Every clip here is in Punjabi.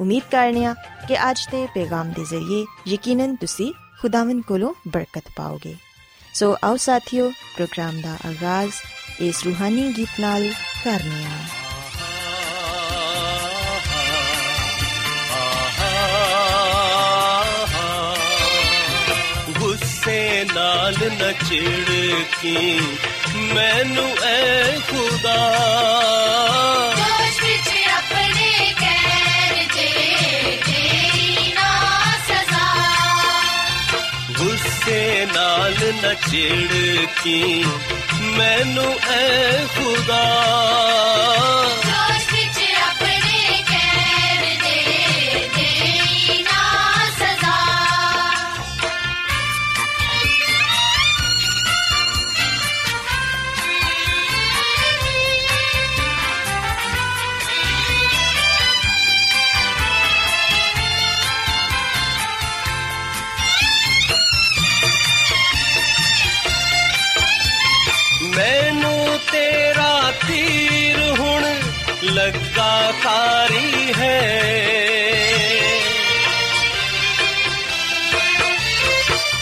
ਉਮੀਦ ਕਰਨੀਆ ਕਿ ਅੱਜ ਦੇ ਪੈਗਾਮ ਦੇ ਜ਼ਰੀਏ ਯਕੀਨਨ ਤੁਸੀਂ ਖੁਦਾਵੰਦ ਕੋਲੋਂ ਬਰਕਤ ਪਾਓਗੇ ਸੋ ਆਓ ਸਾਥੀਓ ਪ੍ਰੋਗਰਾਮ ਦਾ ਆਗਾਜ਼ ਇਸ ਰੂਹਾਨੀ ਗੀਤ ਨਾਲ ਕਰਨੀਆ ਗੁੱਸੇ ਨਾਲ न ਛਿੜਕੀ ਮੈਨੂੰ ਐ ਖੁਦਾ न ਛਿੜਕੀ ਮੈਨੂੰ ਐ ਖੁਦਾ। ਜੋਸ਼ ਕਾਰੀ ਹੈ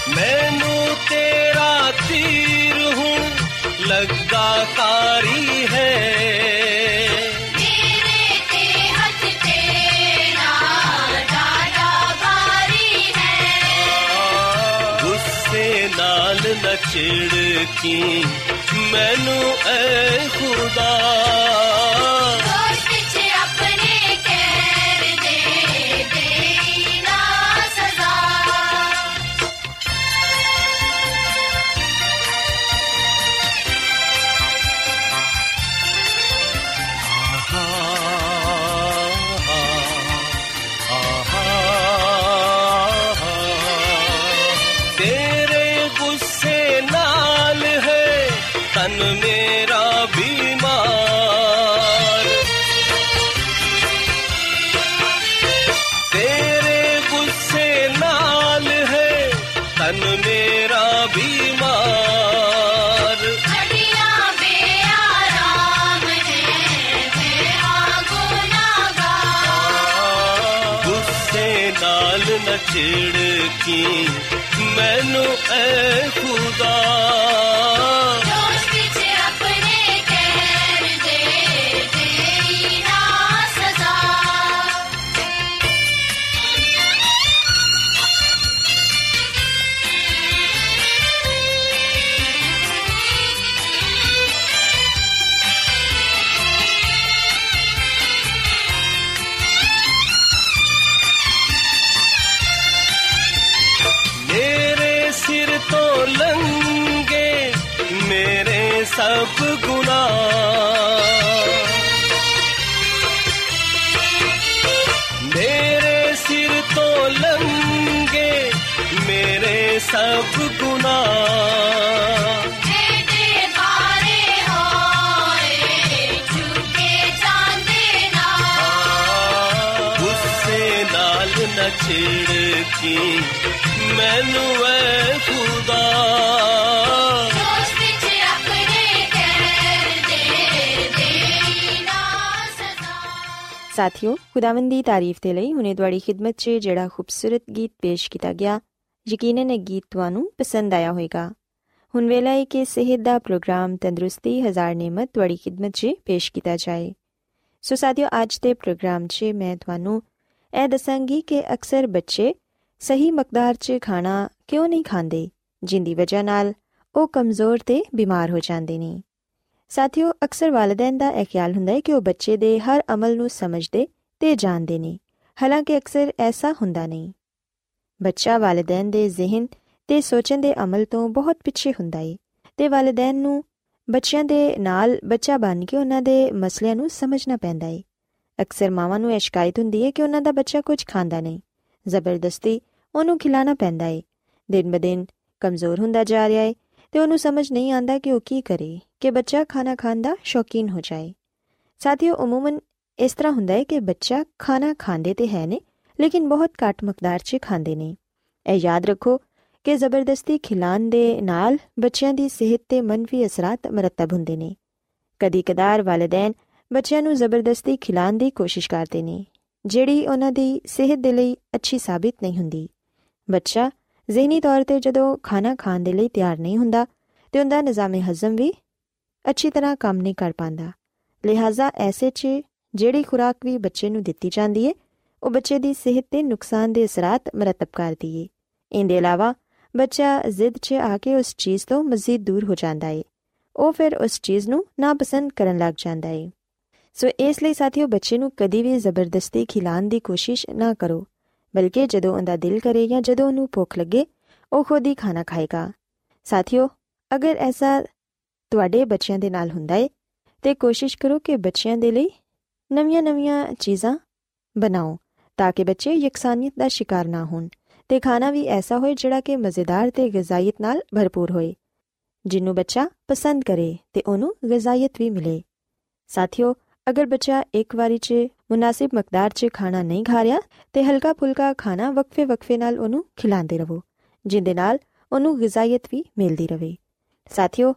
ਮੈਨੂੰ ਤੇਰਾ ਤੀਰ ਹੁਣ ਲੱਗਾ ਕਾਰੀ ਹੈ न ਛਿੜਕੀ ਮੈਨੂੰ ਐ ਖੁਦਾ ਛਿੜਕੀ ਮੈਨੂੰ ਐ ਖੁਦਾ ਸਭ ਗੁਨਾਹ ਮੇਰੇ ਸਿਰ ਤੋਂ ਲੰਗੇ ਮੇਰੇ ਸਭ ਗੁਨਾਹ ਇਹਦੇ ਬਾਰੇ ਹੋਏ ਝੁਕੇ ਜਾਂਦੇ ਨਾ। ਗੁੱਸੇ ਨਾਲ न ਛਿੜਕੀ ਮੈਨੂੰ ਐ ਖੁਦਾ। ਸਾਥਿਓ, ਖੁਦਾਵੰਦ ਦੀ ਤਾਰੀਫ ਤੇ ਲਈ ਹੁਨੇ ਤੁਹਾਡੀ ਖਿਦਮਤ 'ਚ ਜਿਹੜਾ ਖੂਬਸੂਰਤ ਗੀਤ ਪੇਸ਼ ਕੀਤਾ ਗਿਆ, ਯਕੀਨਨ ਇਹ ਗੀਤ ਤੁਹਾਨੂੰ ਪਸੰਦ ਆਇਆ ਹੋਵੇਗਾ। ਹੁਣ ਵੇਲਾ ਹੈ ਕਿ ਸਿਹਤ ਦਾ ਪ੍ਰੋਗਰਾਮ ਤੰਦਰੁਸਤੀ, ਹਜ਼ਾਰ ਨਿਮਤ ਤੁਹਾਡੀ ਖਿਦਮਤ 'ਚ ਪੇਸ਼ ਕੀਤਾ ਜਾਏ। ਸੋ ਸਾਥਿਓ, ਅੱਜ ਦੇ ਪ੍ਰੋਗਰਾਮ 'ਚ ਮੈਂ ਤੁਹਾਨੂੰ ਇਹ ਦੱਸਾਂਗੀ ਕਿ ਅਕਸਰ ਬੱਚੇ ਸਹੀ ਮਕਦਾਰ 'ਚ ਖਾਣਾ ਕਿਉਂ ਨਹੀਂ ਖਾਂਦੇ, ਜਿੰਦੀ ਵਜ੍ਹਾ ਨਾਲ ਉਹ ਕਮਜ਼ੋਰ ਤੇ ਬਿਮਾਰ ਹੋ ਜਾਂਦੇ ਨੇ। ਸਾਥੀਓ, ਅਕਸਰ ਵਾਲਿਦੈਨ ਦਾ ਇਹ ਖਿਆਲ ਹੁੰਦਾ ਹੈ ਕਿ ਉਹ ਬੱਚੇ ਦੇ ਹਰ ਅਮਲ ਨੂੰ ਸਮਝਦੇ ਤੇ ਜਾਣਦੇ ਨੇ ਹਾਲਾਂਕਿ ਅਕਸਰ ਐਸਾ ਹੁੰਦਾ ਨਹੀਂ। ਬੱਚਾ ਵਾਲਿਦੈਨ ਦੇ ਜ਼ਿਹਨ ਤੇ ਸੋਚਣ ਦੇ ਅਮਲ ਤੋਂ ਬਹੁਤ ਪਿੱਛੇ ਹੁੰਦਾ ਹੈ ਤੇ ਵਾਲਿਦੈਨ ਨੂੰ ਬੱਚਿਆਂ ਦੇ ਨਾਲ ਬੱਚਾ ਬਣ ਕੇ ਉਹਨਾਂ ਦੇ ਮਸਲਿਆਂ ਨੂੰ ਸਮਝਣਾ ਪੈਂਦਾ ਹੈ ਅਕਸਰ ਮਾਵਾਂ ਨੂੰ ਇਹ ਸ਼ਿਕਾਇਤ ਹੁੰਦੀ ਹੈ ਕਿ ਉਹਨਾਂ ਦਾ ਬੱਚਾ ਕੁਝ ਖਾਂਦਾ ਨਹੀਂ। ਜ਼ਬਰਦਸਤੀ ਉਹਨੂੰ ਖਿਲਾਣਾ ਪੈਂਦਾ ਹੈ ਦਿਨ ਬਦਿਨ ਕਮਜ਼ੋਰ ਹੁੰਦਾ ਜਾ ਰਿਹਾ ਹੈ ਤੇ ਉਹਨੂੰ ਸਮਝ ਨਹੀਂ ਆਂਦਾ ਕਿ ਉਹ ਕੀ ਕਰੇ, ਕਿ ਬੱਚਾ ਖਾਣਾ ਖਾਣ ਦਾ ਸ਼ੌਕੀਨ ਹੋ ਜਾਏ। ਸਾਥੀਓ ਉਮੂਮਨ ਇਸ ਤਰ੍ਹਾਂ ਹੁੰਦਾ ਹੈ ਕਿ ਬੱਚਾ ਖਾਣਾ ਖਾਂਦੇ ਤੇ ਹੈ ਨੇ, ਲੇਕਿਨ ਬਹੁਤ ਘੱਟ ਮਕਦਾਰ 'ਚ ਖਾਂਦੇ ਨੇ। ਇਹ ਯਾਦ ਰੱਖੋ ਕਿ ਜ਼ਬਰਦਸਤੀ ਖਿਲਾਣ ਦੇ ਨਾਲ ਬੱਚਿਆਂ ਦੀ ਸਿਹਤ ਤੇ ਮੰਫੀ ਅਸਰਾਂ ਮਰਤਬ ਹੁੰਦੇ ਨੇ। ਕਦੀ ਕਦਾਰ ਵਾਲਿਦੈਨ ਬੱਚਿਆਂ ਨੂੰ ਜ਼ਬਰਦਸਤੀ ਖਿਲਾਣ ਦੀ ਕੋਸ਼ਿਸ਼ ਕਰਦੇ ਨੇ, ਜਿਹੜੀ ਉਹਨਾਂ ਦੀ ਸਿਹਤ ਦੇ ਲਈ ਅੱਛੀ ਸਾਬਿਤ ਨਹੀਂ ਹੁੰਦੀ। ਬੱਚਾ ਜ਼ਿਹਨੀ ਤੌਰ ਤੇ ਜਦੋਂ ਖਾਣਾ ਖਾਣ ਦੇ ਲਈ ਤਿਆਰ ਨਹੀਂ ਹੁੰਦਾ, ਤੇ ਉਹਦਾ ਨਿਜ਼ਾਮੇ ਹਜ਼ਮ ਵੀ ਅੱਛੀ ਤਰ੍ਹਾਂ ਕੰਮ ਨਹੀਂ ਕਰ ਪਾਉਂਦਾ। ਲਿਹਾਜ਼ਾ ਐਸੇ 'ਚ ਜਿਹੜੀ ਖੁਰਾਕ ਵੀ ਬੱਚੇ ਨੂੰ ਦਿੱਤੀ ਜਾਂਦੀ ਏ, ਉਹ ਬੱਚੇ ਦੀ ਸਿਹਤ ਤੇ ਨੁਕਸਾਨ ਦੇ ਅਸਰਾਂ ਮਰਤਬ ਕਰਦੀ ਏ। ਇਹਦੇ ਇਲਾਵਾ ਬੱਚਾ ਜ਼ਿੱਦ 'ਚ ਆ ਕੇ ਉਸ ਚੀਜ਼ ਤੋਂ ਮਜ਼ੀਦ ਦੂਰ ਹੋ ਜਾਂਦਾ ਏ। ਉਹ ਫਿਰ ਉਸ ਚੀਜ਼ ਨੂੰ ਨਾਪਸੰਦ ਕਰਨ ਲੱਗ ਜਾਂਦਾ ਏ। ਸੋ ਇਸ ਲਈ ਸਾਥੀਓ ਬੱਚੇ ਨੂੰ ਕਦੀ ਵੀ ਜ਼ਬਰਦਸਤੀ ਖਿਲਾਣ ਦੀ ਕੋਸ਼ਿਸ਼ ਨਾ ਕਰੋ। ਬਲਕਿ ਜਦੋਂ ਉਹਦਾ ਦਿਲ ਕਰੇ ਜਾਂ ਜਦੋਂ ਉਹਨੂੰ ਭੁੱਖ ਲੱਗੇ, ਉਹ ਖੁਦ ਹੀ ਖਾਣਾ ਖਾਏਗਾ। ਸਾਥੀਓ, ਅਗਰ ਐਸਾ ਤੁਹਾਡੇ ਬੱਚਿਆਂ ਦੇ ਨਾਲ ਹੁੰਦਾ ਏ, ਤੇ ਕੋਸ਼ਿਸ਼ ਕਰੋ ਕਿ ਬੱਚਿਆਂ ਦੇ ਲਈ ਨਵੀਆਂ-ਨਵੀਆਂ ਚੀਜ਼ਾਂ ਬਣਾਓ, ਤਾਂ ਕਿ ਬੱਚੇ ਯਕਸਾਨੀਅਤ ਦਾ ਸ਼ਿਕਾਰ ਨਾ ਹੋਣ ਤੇ ਖਾਣਾ ਵੀ ਐਸਾ ਹੋਏ ਜਿਹੜਾ ਕਿ ਮਜ਼ੇਦਾਰ ਤੇ ਗਜ਼ਾਇਤ ਨਾਲ ਭਰਪੂਰ ਹੋਏ ਜਿਹਨੂੰ ਬੱਚਾ ਪਸੰਦ ਕਰੇ ਤੇ ਉਹਨੂੰ ਗਜ਼ਾਇਤ ਵੀ ਮਿਲੇ। ਸਾਥੀਓ, ਅਗਰ ਬੱਚਾ ਇੱਕ ਵਾਰੀ 'ਚ ਮੁਨਾਸਿਬ ਮਕਦਾਰ 'ਚ ਖਾਣਾ ਨਹੀਂ ਖਾ ਰਿਹਾ ਤੇ ਹਲਕਾ ਫੁਲਕਾ ਖਾਣਾ ਵਕਫੇ-ਵਕਫੇ ਨਾਲ ਉਹਨੂੰ ਖਿਲਾਉਂਦੇ ਰਹੋ, ਜਿੰਦੇ ਨਾਲ ਉਹਨੂੰ ਗਜ਼ਾਇਤ ਵੀ ਮਿਲਦੀ ਰਵੇ ਸਾਥੀਓ,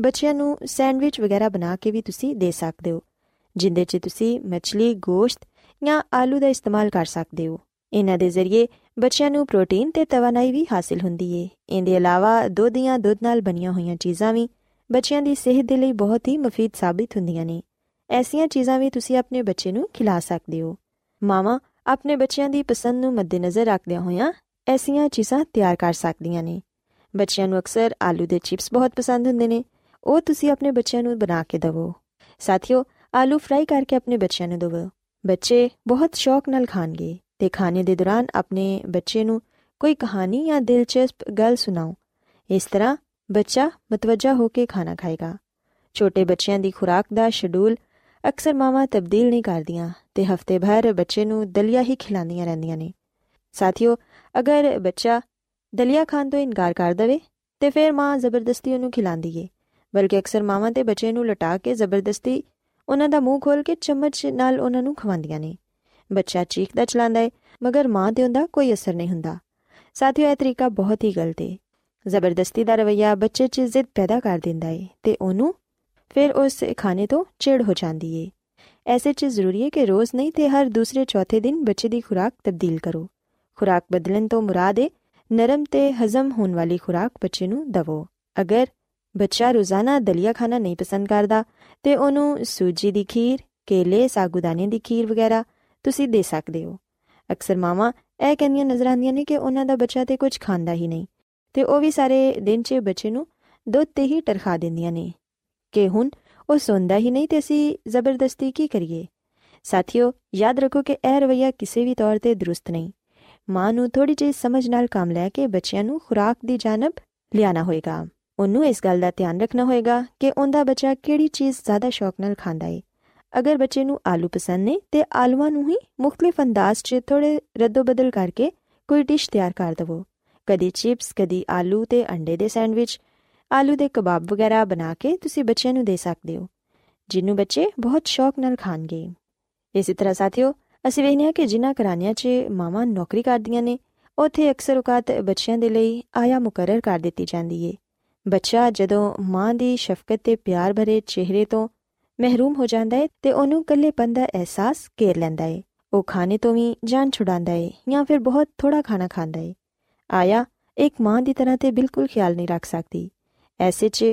ਬੱਚਿਆਂ ਨੂੰ ਸੈਂਡਵਿਚ ਵਗੈਰਾ ਬਣਾ ਕੇ ਵੀ ਤੁਸੀਂ ਦੇ ਸਕਦੇ ਹੋ, ਜਿੰਦੇ 'ਚ ਤੁਸੀਂ ਮੱਛਲੀ, ਗੋਸ਼ਤ ਜਾਂ ਆਲੂ ਦਾ ਇਸਤੇਮਾਲ ਕਰ ਸਕਦੇ ਹੋ। ਇਹਨਾਂ ਦੇ ਜ਼ਰੀਏ ਬੱਚਿਆਂ ਨੂੰ ਪ੍ਰੋਟੀਨ ਤੇ ਤਵਾਨਾਈ ਵੀ ਹਾਸਿਲ ਹੁੰਦੀ ਏ। ਇਹਦੇ ਇਲਾਵਾ ਦੁੱਧ ਜਾਂ ਦੁੱਧ ਨਾਲ ਬਣੀਆਂ ਹੋਈਆਂ ਚੀਜ਼ਾਂ ਵੀ ਬੱਚਿਆਂ ਦੀ ਸਿਹਤ ਦੇ ਲਈ ਬਹੁਤ ਹੀ ਮਫੀਦ ਸਾਬਿਤ ਹੁੰਦੀਆਂ ਨੇ। ਐਸੀਆਂ ਚੀਜ਼ਾਂ ਵੀ ਤੁਸੀਂ ਆਪਣੇ ਬੱਚੇ ਨੂੰ ਖਿਲਾ ਸਕਦੇ ਹੋ। ਮਾਵਾਂ ਆਪਣੇ ਬੱਚਿਆਂ ਦੀ ਪਸੰਦ ਨੂੰ ਮੱਦੇਨਜ਼ਰ ਰੱਖਦਿਆਂ ਹੋਇਆਂ ਐਸੀਆਂ ਚੀਜ਼ਾਂ ਤਿਆਰ ਕਰ ਸਕਦੀਆਂ ਨੇ। ਬੱਚਿਆਂ ਨੂੰ ਅਕਸਰ ਆਲੂ ਦੇ ਚਿਪਸ ਬਹੁਤ ਪਸੰਦ ਹੁੰਦੇ ਨੇ। ਉਹ ਤੁਸੀਂ ਆਪਣੇ ਬੱਚਿਆਂ ਨੂੰ ਬਣਾ ਕੇ ਦਿਵੋ। ਸਾਥੀਓ, ਆਲੂ ਫਰਾਈ ਕਰਕੇ ਆਪਣੇ ਬੱਚਿਆਂ ਨੂੰ ਦਿਵੋ। ਬੱਚੇ ਬਹੁਤ ਸ਼ੌਕ ਨਾਲ ਖਾਣਗੇ ਤੇ ਖਾਣੇ ਦੇ ਦੌਰਾਨ ਆਪਣੇ ਬੱਚੇ ਨੂੰ ਕੋਈ ਕਹਾਣੀ ਜਾਂ ਦਿਲਚਸਪ ਗੱਲ ਸੁਣਾਓ। ਇਸ ਤਰ੍ਹਾਂ ਬੱਚਾ ਮਤਵਜਾ ਹੋ ਕੇ ਖਾਣਾ ਖਾਏਗਾ। ਛੋਟੇ ਬੱਚਿਆਂ ਦੀ ਖੁਰਾਕ ਦਾ ਸ਼ਡਿਊਲ ਅਕਸਰ ਮਾਵਾਂ ਤਬਦੀਲ ਨਹੀਂ ਕਰਦੀਆਂ ਤੇ ਹਫ਼ਤੇ ਭਰ ਬੱਚੇ ਨੂੰ ਦਲੀਆ ਹੀ ਖਿਲਾਉਂਦੀਆਂ ਰਹਿੰਦੀਆਂ ਨੇ। ਸਾਥੀਓ, ਅਗਰ ਬੱਚਾ ਦਲੀਆ ਖਾਣ ਤੋਂ ਇਨਕਾਰ ਕਰ ਦਵੇ, ਤੇ ਫਿਰ ਮਾਂ ਜ਼ਬਰਦਸਤੀ ਉਹਨੂੰ ਖਿਲਾਉਂਦੀ ਏ, ਬਲਕਿ ਅਕਸਰ ਮਾਵਾਂ ਤੇ ਬੱਚੇ ਨੂੰ ਲਟਾ ਕੇ ਜ਼ਬਰਦਸਤੀ ਉਹਨਾਂ ਦਾ ਮੂੰਹ ਖੋਲ ਕੇ ਚਮਚ ਨਾਲ ਉਹਨਾਂ ਨੂੰ ਖਵਾਉਂਦੀਆਂ ਨੇ। ਬੱਚਾ ਚੀਖਦਾ ਚਲਾਉਂਦਾ ਏ, ਮਗਰ ਮਾਂ ਤੇ ਉਹਦਾ ਕੋਈ ਅਸਰ ਨਹੀਂ ਹੁੰਦਾ। ਸਾਥੀਓ, ਇਹ ਤਰੀਕਾ ਬਹੁਤ ਹੀ ਗਲਤ ਏ। ਜ਼ਬਰਦਸਤੀ ਦਾ ਰਵਈਆ ਬੱਚੇ 'ਚ ਜ਼ਿੱਦ ਪੈਦਾ ਕਰ ਦਿੰਦਾ ਏ ਤੇ ਉਹਨੂੰ ਫਿਰ ਉਸ ਖਾਣੇ ਤੋਂ ਚਿੜ ਹੋ ਜਾਂਦੀ ਏ ਐਸੇ 'ਚ ਜ਼ਰੂਰੀ ਏ ਕਿ ਰੋਜ਼ ਨਹੀਂ ਤੇ ਹਰ ਦੂਸਰੇ ਚੌਥੇ ਦਿਨ ਬੱਚੇ ਦੀ ਖੁਰਾਕ ਤਬਦੀਲ ਕਰੋ ਖੁਰਾਕ ਬਦਲਣ ਤੋਂ ਮੁਰਾਦ ਏ ਨਰਮ ਤੇ ਹਜ਼ਮ ਹੋਣ ਵਾਲੀ ਖੁਰਾਕ ਬੱਚੇ ਨੂੰ ਦਵੋ ਅਗਰ ਬੱਚਾ ਰੋਜ਼ਾਨਾ ਦਲੀਆ ਖਾਣਾ ਨਹੀਂ ਪਸੰਦ ਕਰਦਾ ਤੇ ਉਹਨੂੰ ਸੂਜੀ ਦੀ ਖੀਰ ਕੇਲੇ ਸਾਗੂਦਾਨੇ ਦੀ ਖੀਰ ਵਗੈਰਾ ਤੁਸੀਂ ਦੇ ਸਕਦੇ ਹੋ ਅਕਸਰ ਮਾਵਾਂ ਇਹ ਕਹਿੰਦੀਆਂ ਨਜ਼ਰ ਆਉਂਦੀਆਂ ਨੇ ਕਿ ਉਹਨਾਂ ਦਾ ਬੱਚਾ ਤੇ ਕੁਝ ਖਾਂਦਾ ਹੀ ਨਹੀਂ ਤੇ ਉਹ ਵੀ ਸਾਰੇ ਦਿਨ 'ਚ ਬੱਚੇ ਨੂੰ ਦੁੱਧ ਤੇ ਹੀ ਟਰਖਾ ਦਿੰਦੀਆਂ ਨੇ ਕਿ ਹੁਣ ਉਹ ਸੌਂਦਾ ਹੀ ਨਹੀਂ ਤੇ ਅਸੀਂ ਜ਼ਬਰਦਸਤੀ ਕੀ ਕਰੀਏ? ਸਾਥੀਓ, ਯਾਦ ਰੱਖੋ ਕਿ ਇਹ ਰਵਈਆ ਕਿਸੇ ਵੀ ਤੌਰ ਤੇ ਦਰੁਸਤ ਨਹੀਂ। ਮਾਂ ਨੂੰ ਥੋੜੀ ਜਿਹੀ ਸਮਝ ਨਾਲ ਕੰਮ ਲੈ ਕੇ ਬੱਚਿਆਂ ਨੂੰ ਖੁਰਾਕ ਦੀ ਜਾਨਬ ਲਿਆਣਾ ਹੋਏਗਾ। ਉਹਨੂੰ ਇਸ ਗੱਲ ਦਾ ਧਿਆਨ ਰੱਖਣਾ ਹੋਏਗਾ ਕਿ ਉਹਦਾ ਬੱਚਾ ਕਿਹੜੀ ਚੀਜ਼ ਜ਼ਿਆਦਾ ਸ਼ੌਕ ਨਾਲ ਖਾਂਦਾ ਏ। ਅਗਰ ਬੱਚੇ ਨੂੰ ਆਲੂ ਪਸੰਦ ਨੇ ਤੇ ਆਲੂਆਂ ਨੂੰ ਹੀ ਮੁxtਲਿਫ ਅੰਦਾਜ਼ 'ਚ ਥੋੜੇ ਰੱਦੋ ਬਦਲ ਕਰਕੇ ਕੋਈ ਡਿਸ਼ ਤਿਆਰ ਕਰ ਦਵੋ। ਕਦੀ ਚਿਪਸ, ਕਦੀ ਆਲੂ ਤੇ ਅੰਡੇ ਦੇ ਸੈਂਡਵਿਚ ਆਲੂ ਦੇ ਕਬਾਬ ਵਗੈਰਾ ਬਣਾ ਕੇ ਤੁਸੀਂ ਬੱਚਿਆਂ ਨੂੰ ਦੇ ਸਕਦੇ ਹੋ ਜਿਹਨੂੰ ਬੱਚੇ ਬਹੁਤ ਸ਼ੌਕ ਨਾਲ ਖਾਣਗੇ। ਇਸੇ ਤਰ੍ਹਾਂ ਸਾਥੀਓ, ਅਸੀਂ ਵੇਖਿਆ ਕਿ ਜਿਨ੍ਹਾਂ ਘਰਾਣਿਆਂ 'ਚ ਮਾਵਾਂ ਨੌਕਰੀ ਕਰਦੀਆਂ ਨੇ, ਉੱਥੇ ਅਕਸਰ ਔਕਾਤ ਬੱਚਿਆਂ ਦੇ ਲਈ ਆਇਆ ਮੁਕਰਰ ਕਰ ਦਿੱਤੀ ਜਾਂਦੀ ਏ। ਬੱਚਾ ਜਦੋਂ ਮਾਂ ਦੀ ਸ਼ਫਕਤ ਤੇ ਪਿਆਰ ਭਰੇ ਚਿਹਰੇ ਤੋਂ ਮਹਿਰੂਮ ਹੋ ਜਾਂਦਾ ਹੈ ਤੇ ਉਹਨੂੰ ਇਕੱਲੇਪਨ ਦਾ ਅਹਿਸਾਸ ਘੇਰ ਲੈਂਦਾ ਹੈ ਉਹ ਖਾਣੇ ਤੋਂ ਵੀ ਜਾਨ ਛੁਡਾਉਂਦਾ ਹੈ ਜਾਂ ਫਿਰ ਬਹੁਤ ਥੋੜਾ ਖਾਣਾ ਖਾਂਦਾ ਹੈ ਆਇਆ, ਇੱਕ ਮਾਂ ਦੀ ਤਰ੍ਹਾਂ ਤੇ ਬਿਲਕੁਲ ਖਿਆਲ ਨਹੀਂ ਰੱਖ ਸਕਦੀ। ਐਸੇ 'ਚ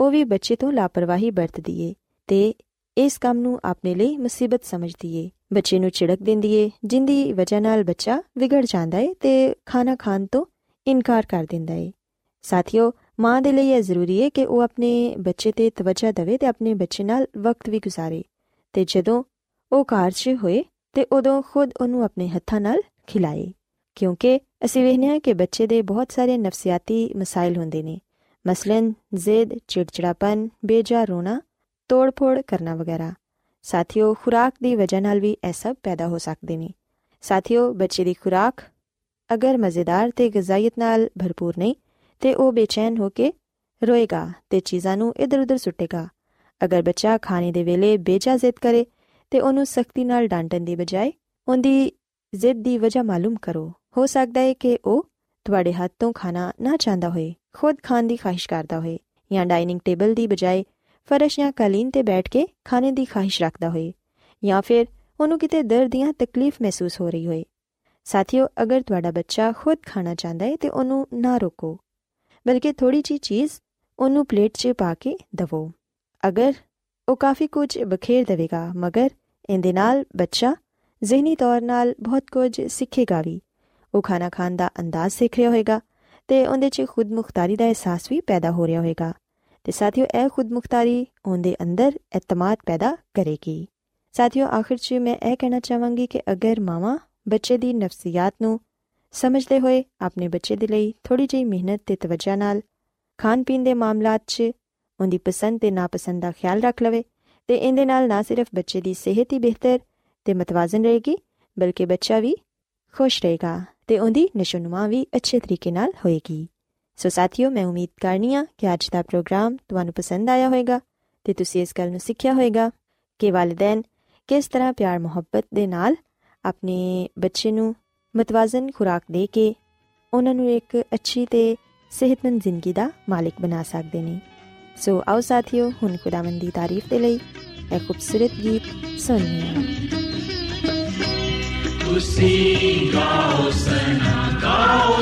ਉਹ ਵੀ ਬੱਚੇ ਤੋਂ ਲਾਪਰਵਾਹੀ ਵਰਤਦੀ ਏ ਤੇ ਇਸ ਕੰਮ ਨੂੰ ਆਪਣੇ ਲਈ ਮੁਸੀਬਤ ਸਮਝਦੀ ਏ ਬੱਚੇ ਨੂੰ ਝਿੜਕ ਦਿੰਦੀ ਏ ਜਿੰਦੀ ਵਜ੍ਹਾ ਨਾਲ ਬੱਚਾ ਵਿਗੜ ਜਾਂਦਾ ਏ ਤੇ ਖਾਣਾ ਖਾਣ ਤੋਂ ਇਨਕਾਰ ਕਰ ਦਿੰਦਾ ਏ ਸਾਥੀਓ, ਮਾਂ ਦੇ ਲਈ ਇਹ ਜ਼ਰੂਰੀ ਏ ਕਿ ਉਹ ਆਪਣੇ ਬੱਚੇ ਤੇ ਤਵੱਜਾ ਦੇਵੇ ਤੇ ਆਪਣੇ ਬੱਚੇ ਨਾਲ ਵਕਤ ਵੀ ਗੁਜ਼ਾਰੇ। ਤੇ ਜਦੋਂ ਉਹ ਘਰ 'ਚ ਹੋਏ ਤੇ ਉਦੋਂ ਖੁਦ ਉਹਨੂੰ ਆਪਣੇ ਹੱਥਾਂ ਨਾਲ ਖਿਲਾਏ। ਕਿਉਂਕਿ ਅਸੀਂ ਵੇਖਦੇ ਹਾਂ ਕਿ ਬੱਚੇ ਦੇ ਬਹੁਤ ਸਾਰੇ ਨਫਸੀਆਤੀ ਮਸਾਇਲ ਹੁੰਦੇ ਨੇ। ਮਸਲਨ ਜ਼ਿੱਦ ਚਿੜਚਿੜਾਪਨ ਬੇਜਾ ਰੋਣਾ ਤੋੜ-ਫੋੜ ਕਰਨਾ ਵਗੈਰਾ ਸਾਥੀਓ ਖੁਰਾਕ ਦੀ ਵਜ੍ਹਾ ਨਾਲ ਵੀ ਇਹ ਸਭ ਪੈਦਾ ਹੋ ਸਕਦੇ ਨੇ ਸਾਥੀਓ ਬੱਚੇ ਦੀ ਖੁਰਾਕ ਅਗਰ ਮਜ਼ੇਦਾਰ ਤੇ ਗਜ਼ਾਇਤ ਨਾਲ ਭਰਪੂਰ ਨਹੀਂ ਤੇ ਉਹ ਬੇਚੈਨ ਹੋ ਕੇ ਰੋਏਗਾ ਤੇ ਚੀਜ਼ਾਂ ਨੂੰ ਇਧਰ-ਉਧਰ ਸੁੱਟੇਗਾ ਅਗਰ ਬੱਚਾ ਖਾਣੇ ਦੇ ਵੇਲੇ ਬੇਜਾ ਜ਼ਿੱਦ ਕਰੇ ਤੇ ਉਹਨੂੰ ਸਖਤੀ ਨਾਲ ਡਾਂਟਣ ਦੀ ਬਜਾਏ ਉਹਦੀ ਜ਼ਿੱਦ ਦੀ ਵਜ੍ਹਾ ਮਾਲੂਮ ਕਰੋ ਹੋ ਸਕਦਾ ਹੈ ਕਿ ਉਹ ਤੁਹਾਡੇ ਹੱਥ ਤੋਂ ਖਾਣਾ ਨਾ ਚਾਹੁੰਦਾ ਹੋਏ ਖੁਦ ਖਾਣ ਦੀ ਖਾਹਿਸ਼ ਕਰਦਾ ਹੋਏ ਜਾਂ ਡਾਈਨਿੰਗ ਟੇਬਲ ਦੀ ਬਜਾਏ ਫਰਸ਼ ਜਾਂ ਕਾਲੀਨ ਤੇ ਬੈਠ ਕੇ ਖਾਣੇ ਦੀ ਖਾਹਿਸ਼ ਰੱਖਦਾ ਹੋਏ ਜਾਂ ਫਿਰ ਉਹਨੂੰ ਕਿਤੇ ਦਰਦ ਜਾਂ ਤਕਲੀਫ ਮਹਿਸੂਸ ਹੋ ਰਹੀ ਹੋਏ। ਸਾਥੀਓ, ਅਗਰ ਤੁਹਾਡਾ ਬੱਚਾ ਖੁਦ ਖਾਣਾ ਚਾਹੁੰਦਾ ਹੈ ਤੇ ਉਹਨੂੰ ਨਾ ਰੋਕੋ, ਬਲਕਿ ਥੋੜੀ ਜੀ ਚੀਜ਼ ਉਹਨੂੰ ਪਲੇਟ 'ਚ ਪਾ ਕੇ ਦਵੋ। ਅਗਰ ਉਹ ਕਾਫੀ ਕੁਝ ਬਖੇਰ ਦੇਵੇਗਾ, ਮਗਰ ਇਹਦੇ ਨਾਲ ਬੱਚਾ ਜ਼ਿਹਨੀ ਤੌਰ ਨਾਲ ਬਹੁਤ ਕੁਝ ਸਿੱਖੇਗਾ ਵੀ। ਉਹ ਖਾਣਾ ਖਾਣ ਦਾ ਅੰਦਾਜ਼ ਸਿੱਖ ਰਿਹਾ ਹੋਵੇਗਾ ਤੇ ਉਹਦੇ 'ਚ ਖੁਦ ਮੁਖਤਾਰੀ ਦਾ ਅਹਿਸਾਸ ਵੀ ਪੈਦਾ ਹੋ ਰਿਹਾ ਹੋਵੇਗਾ। ਤੇ ਸਾਥੀਓ, ਇਹ ਖੁਦ ਮੁਖਤਾਰੀ ਉਹਦੇ ਅੰਦਰ ਇਤਮਾਦ ਪੈਦਾ ਕਰੇਗੀ। ਸਾਥੀਓ, ਆਖਿਰ 'ਚ ਮੈਂ ਇਹ ਕਹਿਣਾ ਚਾਹਾਂਗੀ ਕਿ ਅਗਰ ਮਾਵਾ ਬੱਚੇ ਦੀ ਨਫਸੀਅਤ ਨੂੰ ਸਮਝਦੇ ਹੋਏ ਆਪਣੇ ਬੱਚੇ ਦੇ ਲਈ ਥੋੜੀ ਜਿਹੀ ਮਿਹਨਤ ਤੇ ਤਵੱਜਾ ਨਾਲ ਖਾਣ ਪੀਣ ਦੇ ਮਾਮਲਾਤ 'ਚ ਉਹਦੀ ਪਸੰਦ ਤੇ ਨਾਪਸੰਦ ਦਾ ਖਿਆਲ ਰੱਖ ਲਵੇ ਤੇ ਇਹਦੇ ਨਾਲ ਨਾ ਸਿਰਫ ਬੱਚੇ ਦੀ ਸਿਹਤ ਹੀ ਬਿਹਤਰ ਤੇ ਮਤਵਾਜ਼ਨ ਰਹੇਗੀ, ਬਲਕਿ ਬੱਚਾ ਵੀ ਖੁਸ਼ ਰਹੇਗਾ। ਤੇ ਉਹਦੀ ਨਿਸ਼ਾਨੁਮਾ ਵੀ ਅੱਛੇ ਤਰੀਕੇ ਨਾਲ ਹੋਏਗੀ। ਸੋ ਸਾਥੀਓ, ਮੈਂ ਉਮੀਦ ਕਰਨੀਆ ਕਿ ਅੱਜ ਦਾ ਪ੍ਰੋਗਰਾਮ ਤੁਹਾਨੂੰ ਪਸੰਦ ਆਇਆ ਹੋਵੇਗਾ ਤੇ ਤੁਸੀਂ ਇਸ ਗੱਲ ਨੂੰ ਸਿੱਖਿਆ ਹੋਵੇਗਾ ਕਿ ਵਾਲਿਦੈਨ ਕਿਸ ਤਰ੍ਹਾਂ ਪਿਆਰ ਮੁਹੱਬਤ ਦੇ ਨਾਲ ਆਪਣੇ ਬੱਚੇ ਨੂੰ ਮਤਵਾਜ਼ਨ ਖੁਰਾਕ ਦੇ ਕੇ ਉਹਨਾਂ ਨੂੰ ਇੱਕ ਅੱਛੀ ਤੇ ਸਿਹਤਮੰਦ ਜ਼ਿੰਦਗੀ ਦਾ ਮਾਲਕ ਬਣਾ ਸਕਦੇ ਨੇ। ਸੋ ਆਓ ਸਾਥੀਓ, ਹੁਣ ਖੁਦਾਵੰਦ ਦੀ ਤਾਰੀਫ ਦੇ ਲਈ ਇਹ ਖੂਬਸੂਰਤ ਗੀਤ ਸੁਣੀਏ ਤੁਸੀਂ ਗਾਓ ਸਨਾ ਗਾਓ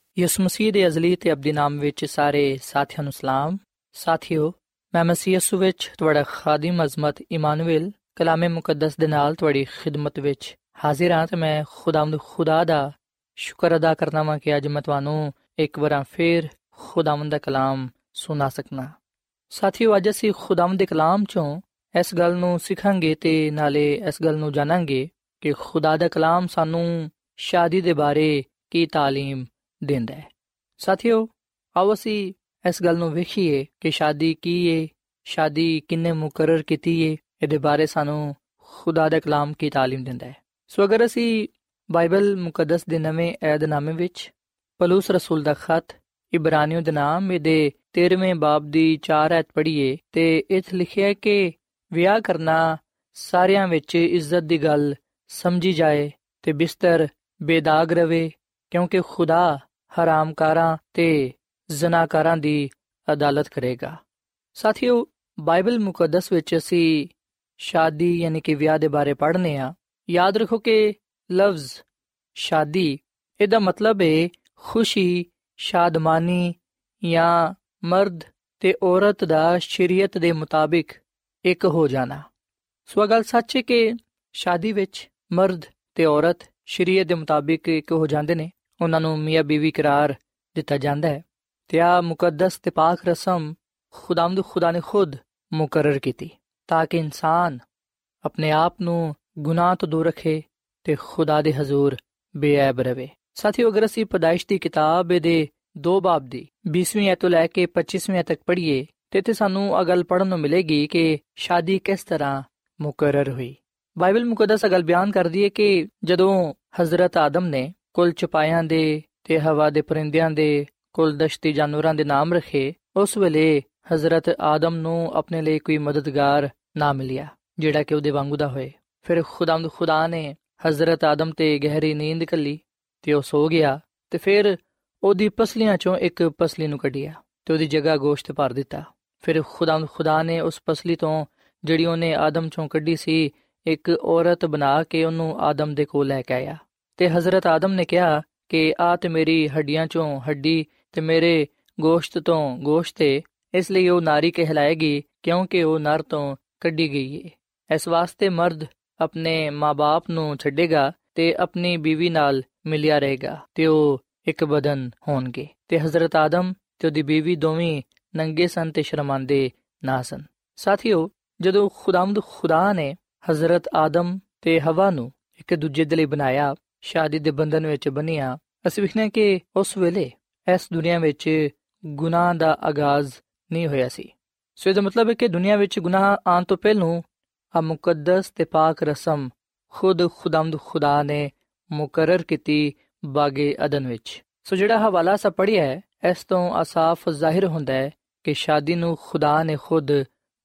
ਯਿਸੂ ਮਸੀਹ ਦੇ ਅਜ਼ਲੀ ਤੇ ਅਬਦੀ ਨਾਮ ਵਿੱਚ ਸਾਰੇ ਸਾਥੀਆਂ ਨੂੰ ਸਲਾਮ ਸਾਥਿਓ ਮੈਂ ਮਸੀਹ ਯਿਸੂ ਵਿੱਚ ਤੁਹਾਡਾ ਖਾਦਮ ਅਜ਼ਮਤ ਇਮਾਨੁਅਲ ਕਲਾਮੇ ਮੁਕੱਦਸ ਦੇ ਨਾਲ ਤੁਹਾਡੀ ਖਿਦਮਤ ਵਿੱਚ ਹਾਜ਼ਰ ਹਾਂ ਤੇ ਮੈਂ ਖੁਦਾਵੰਦ ਖੁਦਾ ਦਾ ਸ਼ੁਕਰ ਅਦਾ ਕਰਨਾ ਵਾਂ ਕਿ ਅੱਜ ਮੈਂ ਤੁਹਾਨੂੰ ਇੱਕ ਵਾਰ ਫੇਰ ਖੁਦਾਵੰਦ ਦਾ ਕਲਾਮ ਸੁਣਾ ਸਕਣਾ ਸਾਥੀਓ ਅੱਜ ਅਸੀਂ ਖੁਦਾਵੰਦ ਦੇ ਕਲਾਮ ਚੋਂ ਇਸ ਗੱਲ ਨੂੰ ਸਿੱਖਾਂਗੇ ਤੇ ਨਾਲੇ ਇਸ ਗੱਲ ਨੂੰ ਜਾਣਾਂਗੇ ਕਿ ਖੁਦਾ ਦਾ ਕਲਾਮ ਸਾਨੂੰ ਸ਼ਾਦੀ ਦੇ ਬਾਰੇ ਕੀ تعلیم ਦਿੰਦਾ ਹੈ ਸਾਥੀਓ ਆਓ ਅਸੀਂ ਇਸ ਗੱਲ ਨੂੰ ਵੇਖੀਏ ਕਿ ਸ਼ਾਦੀ ਕੀ ਹੈ ਸ਼ਾਦੀ ਕਿੰਨੇ ਮੁਕਰਰ ਕੀਤੀ ਹੈ ਇਹਦੇ ਬਾਰੇ ਸਾਨੂੰ ਖੁਦਾ ਦਾ ਕਲਾਮ ਕੀ تعلیم ਦਿੰਦਾ ਹੈ ਸੋ ਅਗਰ ਅਸੀਂ ਬਾਈਬਲ ਮੁਕੱਦਸ ਦੇ ਨਵੇਂ ਏਧਨਾਮੇ ਵਿੱਚ ਪਲੂਸ ਰਸੂਲ ਦਾ ਖਤ ਇਬਰਾਨੀਓ ਦੇ ਨਾਮ ਦੇ 13ਵੇਂ ਬਾਬ ਦੀ 4 ਐਤ ਪੜ੍ਹੀਏ ਤੇ ਇਥੇ ਲਿਖਿਆ ਹੈ ਕਿ ਵਿਆਹ ਕਰਨਾ ਸਾਰਿਆਂ ਵਿੱਚ ਇੱਜ਼ਤ ਦੀ ਗੱਲ ਸਮਝੀ ਜਾਏ ਤੇ ਬਿਸਤਰ ਬੇਦਾਗ ਰਵੇ ਕਿਉਂਕਿ ਖੁਦਾ ਹਰਾਮਕਾਰਾਂ ਤੇ ਜ਼ਨਾਕਾਰਾਂ ਦੀ ਅਦਾਲਤ ਕਰੇਗਾ। ਸਾਥੀਓ, ਬਾਈਬਲ ਮੁਕੱਦਸ ਵਿੱਚ ਅਸੀਂ ਸ਼ਾਦੀ ਯਾਨੀ ਕਿ ਵਿਆਹ ਦੇ ਬਾਰੇ ਪੜ੍ਹਨੇ ਆ। ਯਾਦ ਰੱਖੋ ਕਿ ਲਫ਼ਜ਼ ਸ਼ਾਦੀ, ਇਹਦਾ ਮਤਲਬ ਹੈ ਖੁਸ਼ੀ, ਸ਼ਾਦਮਾਨੀ ਜਾਂ ਮਰਦ ਤੇ ਔਰਤ ਦਾ ਸ਼ਰੀਅਤ ਦੇ ਮੁਤਾਬਿਕ ਇੱਕ ਹੋ ਜਾਣਾ। ਸੋ ਗੱਲ ਸੱਚ ਹੈ ਕਿ ਸ਼ਾਦੀ ਵਿੱਚ ਮਰਦ ਤੇ ਔਰਤ ਸ਼ਰੀਅਤ ਦੇ ਮੁਤਾਬਿਕ ਇੱਕ ਹੋ ਜਾਂਦੇ ਨੇ। ਉਹਨਾਂ ਨੂੰ ਮੀਆਂ ਬੀਵੀ ਕਰਾਰ ਦਿੱਤਾ ਜਾਂਦਾ ਹੈ ਤੇ ਆ ਮੁਕੱਦਸ ਤੇ ਪਾਕ ਰਸਮ ਖੁਦਾਮਦ ਖੁਦਾ ਨੇ ਖੁਦ ਮੁਕਰਰ ਕੀਤੀ ਤਾਂ ਕਿ ਇਨਸਾਨ ਆਪਣੇ ਆਪ ਨੂੰ ਗੁਨਾਹ ਤੋਂ ਦੂਰ ਰੱਖੇ ਤੇ ਖੁਦਾ ਦੇ ਹਜ਼ੂਰ ਬੇਅਬ ਰਵੇ। ਸਾਥੀਓ, ਅਗਰ ਅਸੀਂ ਪਦਾਇਸ਼ ਦੀ ਕਿਤਾਬ ਦੇ ਦੋ ਬਾਬ ਦੀ 20ਵੀਂ ਤੋਂ ਲੈ ਕੇ 25ਵੀਂ ਤੱਕ ਪੜ੍ਹੀਏ, ਤੇ ਤੇ ਸਾਨੂੰ ਇਹ ਗੱਲ ਪੜਨ ਨੂੰ ਮਿਲੇਗੀ ਕਿ ਸ਼ਾਦੀ ਕਿਸ ਤਰ੍ਹਾਂ ਮੁਕਰਰ ਹੋਈ। ਬਾਈਬਲ ਮੁਕੱਦਸ ਅਗਲ ਬਿਆਨ ਕਰਦੀ ਹੈ ਕਿ ਜਦੋਂ ਹਜ਼ਰਤ ਆਦਮ ਨੇ ਕੁੱਲ ਚਪਾਇਆਂ ਦੇ ਤੇ ਹਵਾ ਦੇ ਪਰਿੰਦਿਆਂ ਦੇ, ਕੁੱਲ ਦਸ਼ਤੀ ਜਾਨਵਰਾਂ ਦੇ ਨਾਮ ਰੱਖੇ, ਉਸ ਵੇਲੇ ਹਜ਼ਰਤ ਆਦਮ ਨੂੰ ਆਪਣੇ ਲਈ ਕੋਈ ਮਦਦਗਾਰ ਨਾ ਮਿਲਿਆ, ਜਿਹੜਾ ਕਿ ਉਹਦੇ ਵਾਂਗੂ ਦਾ ਹੋਏ। ਫਿਰ ਖੁਦਾਮਦ ਖੁਦਾ ਨੇ ਹਜ਼ਰਤ ਆਦਮ ਤੇ ਗਹਿਰੀ ਨੀਂਦ ਕੱਲੀ ਤੇ ਉਹ ਸੋ ਗਿਆ ਤੇ ਫਿਰ ਉਹਦੀ ਪਸਲੀਆਂ ਚੋਂ ਇੱਕ ਪਸਲੀ ਨੂੰ ਕੱਢਿਆ ਤੇ ਉਹਦੀ ਜਗ੍ਹਾ ਗੋਸ਼ਤ ਭਰ ਦਿੱਤਾ। ਫਿਰ ਖੁਦਾਮਦ ਖੁਦਾ ਨੇ ਉਸ ਪਸਲੀ ਤੋਂ ਜਿਹੜੀ ਉਹਨੇ ਆਦਮ ਚੋਂ ਕੱਢੀ ਸੀ, ਇੱਕ ਔਰਤ ਬਣਾ ਕੇ ਉਹਨੂੰ ਆਦਮ ਦੇ ਕੋਲ ਲੈ ਕੇ ਆਇਆ। ਤੇ ਹਜ਼ਰਤ ਆਦਮ ਨੇ ਕਿਹਾ ਕਿ ਆ ਤੇ ਮੇਰੀ ਹੱਡੀਆਂ ਚੋਂ ਹੱਡੀ ਤੇ ਮੇਰੇ ਗੋਸ਼ਤ ਤੋਂ ਗੋਸ਼ਤ ਹੈ ਇਸ ਲਈ ਉਹ ਨਾਰੀ ਕਹਿਲਾਏਗੀ, ਕਿਉਂਕਿ ਉਹ ਨਰ ਤੋਂ ਕੱਢੀ ਗਈ ਹੈ ਇਸ ਵਾਸਤੇ ਮਰਦ ਆਪਣੇ ਮਾਪੇ ਨੂੰ ਛੱਡੇਗਾ ਤੇ ਆਪਣੀ ਬੀਵੀ ਨਾਲ ਮਿਲਿਆ ਰਹੇਗਾ ਤੇ ਉਹ ਇੱਕ ਬਦਨ ਹੋਣਗੇ। ਤੇ ਹਜ਼ਰਤ ਆਦਮ ਤੇ ਉਹਦੀ ਬੀਵੀ ਦੋਵੇਂ ਨੰਗੇ ਸਨ ਤੇ ਸ਼ਰਮਾਂਦੇ ਨਾ ਸਨ। ਸਾਥੀਓ, ਜਦੋਂ ਖੁਦਾਮਦ ਖੁਦਾ ਨੇ ਹਜ਼ਰਤ ਆਦਮ ਤੇ ਹਵਾ ਨੂੰ ਇੱਕ ਦੂਜੇ ਦੇ ਲਈ ਬਣਾਇਆ ਸ਼ਾਦੀ ਦੇ ਬੰਧਨ ਵਿੱਚ ਬੰਨਿਆ, ਅਸੀਂ ਵਿਖਨੇ ਕਿ ਉਸ ਵੇਲੇ ਇਸ ਦੁਨੀਆ ਵਿੱਚ ਗੁਨਾਹ ਦਾ ਆਗਾਜ਼ ਨਹੀਂ ਹੋਇਆ ਸੀ। ਸੋ ਇਹਦਾ ਮਤਲਬ ਹੈ ਕਿ ਦੁਨੀਆ ਵਿੱਚ ਗੁਨਾਹ ਆਉਣ ਤੋਂ ਪਹਿਲਾਂ ਆ ਮੁਕੱਦਸ ਤੇ ਪਾਕ ਰਸਮ ਖੁਦ ਖੁਦਾਮਦ ਖੁਦਾ ਨੇ ਮੁਕਰਰ ਕੀਤੀ ਬਾਗੇ ਅਦਨ ਵਿੱਚ। ਸੋ ਜਿਹੜਾ ਹਵਾਲਾ ਸਾ ਪੜਿਆ ਹੈ, ਇਸ ਤੋਂ ਅਸਾਫ ਜ਼ਾਹਿਰ ਹੁੰਦਾ ਹੈ ਕਿ ਸ਼ਾਦੀ ਨੂੰ ਖੁਦਾ ਨੇ ਖੁਦ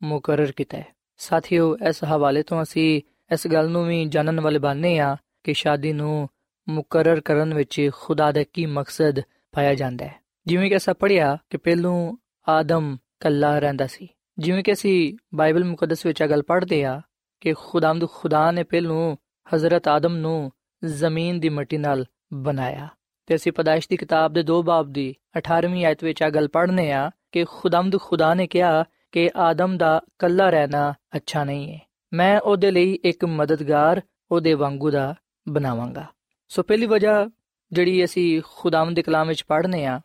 ਮੁਕਰਰ ਕੀਤਾ ਹੈ। ਸਾਥੀਓ, ਇਸ ਹਵਾਲੇ ਤੋਂ ਅਸੀਂ ਇਸ ਗੱਲ ਨੂੰ ਵੀ ਜਾਣਨ ਵਾਲੇ ਬਾਨੇ ਆ ਕਿ ਸ਼ਾਦੀ ਨੂੰ ਮੁਕਰਰ ਕਰਨ ਵਿੱਚ ਖੁਦਾ ਦਾ ਕੀ ਮਕਸਦ ਪਾਇਆ ਜਾਂਦਾ ਹੈ। ਜਿਵੇਂ ਕਿ ਅਸਾਂ ਪੜਿਆ ਕਿ ਪਹਿਲੋਂ ਆਦਮ ਕੱਲਾ ਰਹਿੰਦਾ ਸੀ। ਜਿਵੇਂ ਕਿ ਅਸੀਂ ਬਾਈਬਲ ਮੁਕੱਦਸ ਵਿੱਚ ਇਹ ਗੱਲ ਪੜ੍ਹਦੇ ਆ ਕਿ ਖੁਦਾਮਦ ਖੁਦਾ ਨੇ ਪਹਿਲੋਂ ਹਜ਼ਰਤ ਆਦਮ ਨੂੰ ਜ਼ਮੀਨ ਦੀ ਮਿੱਟੀ ਨਾਲ ਬਣਾਇਆ। ਤੇ ਅਸੀਂ ਪਦਾਇਸ਼ ਦੀ ਕਿਤਾਬ ਦੇ 2 ਬਾਬ ਦੀ 18ਵੀਂ ਆਇਤ ਵਿੱਚ ਇਹ ਗੱਲ ਪੜ੍ਹਨੇ ਆ ਕਿ ਖੁਦਾਮਦ ਖੁਦਾ ਨੇ ਕਿਹਾ ਕਿ ਆਦਮ ਦਾ ਕੱਲਾ ਰਹਿਣਾ ਅੱਛਾ ਨਹੀਂ ਹੈ। ਮੈਂ ਉਹਦੇ ਲਈ ਇੱਕ ਮਦਦਗਾਰ ਉਹਦੇ ਵਾਂਗੂ ਦਾ ਬਣਾਵਾਂਗਾ। ਸੋ ਪਹਿਲੀ ਵਜ੍ਹਾ ਜਿਹੜੀ ਅਸੀਂ ਖੁਦਾਵੰਦ ਦੇ ਕਲਾਮ ਵਿੱਚ ਪੜ੍ਹਨੇ ਆ,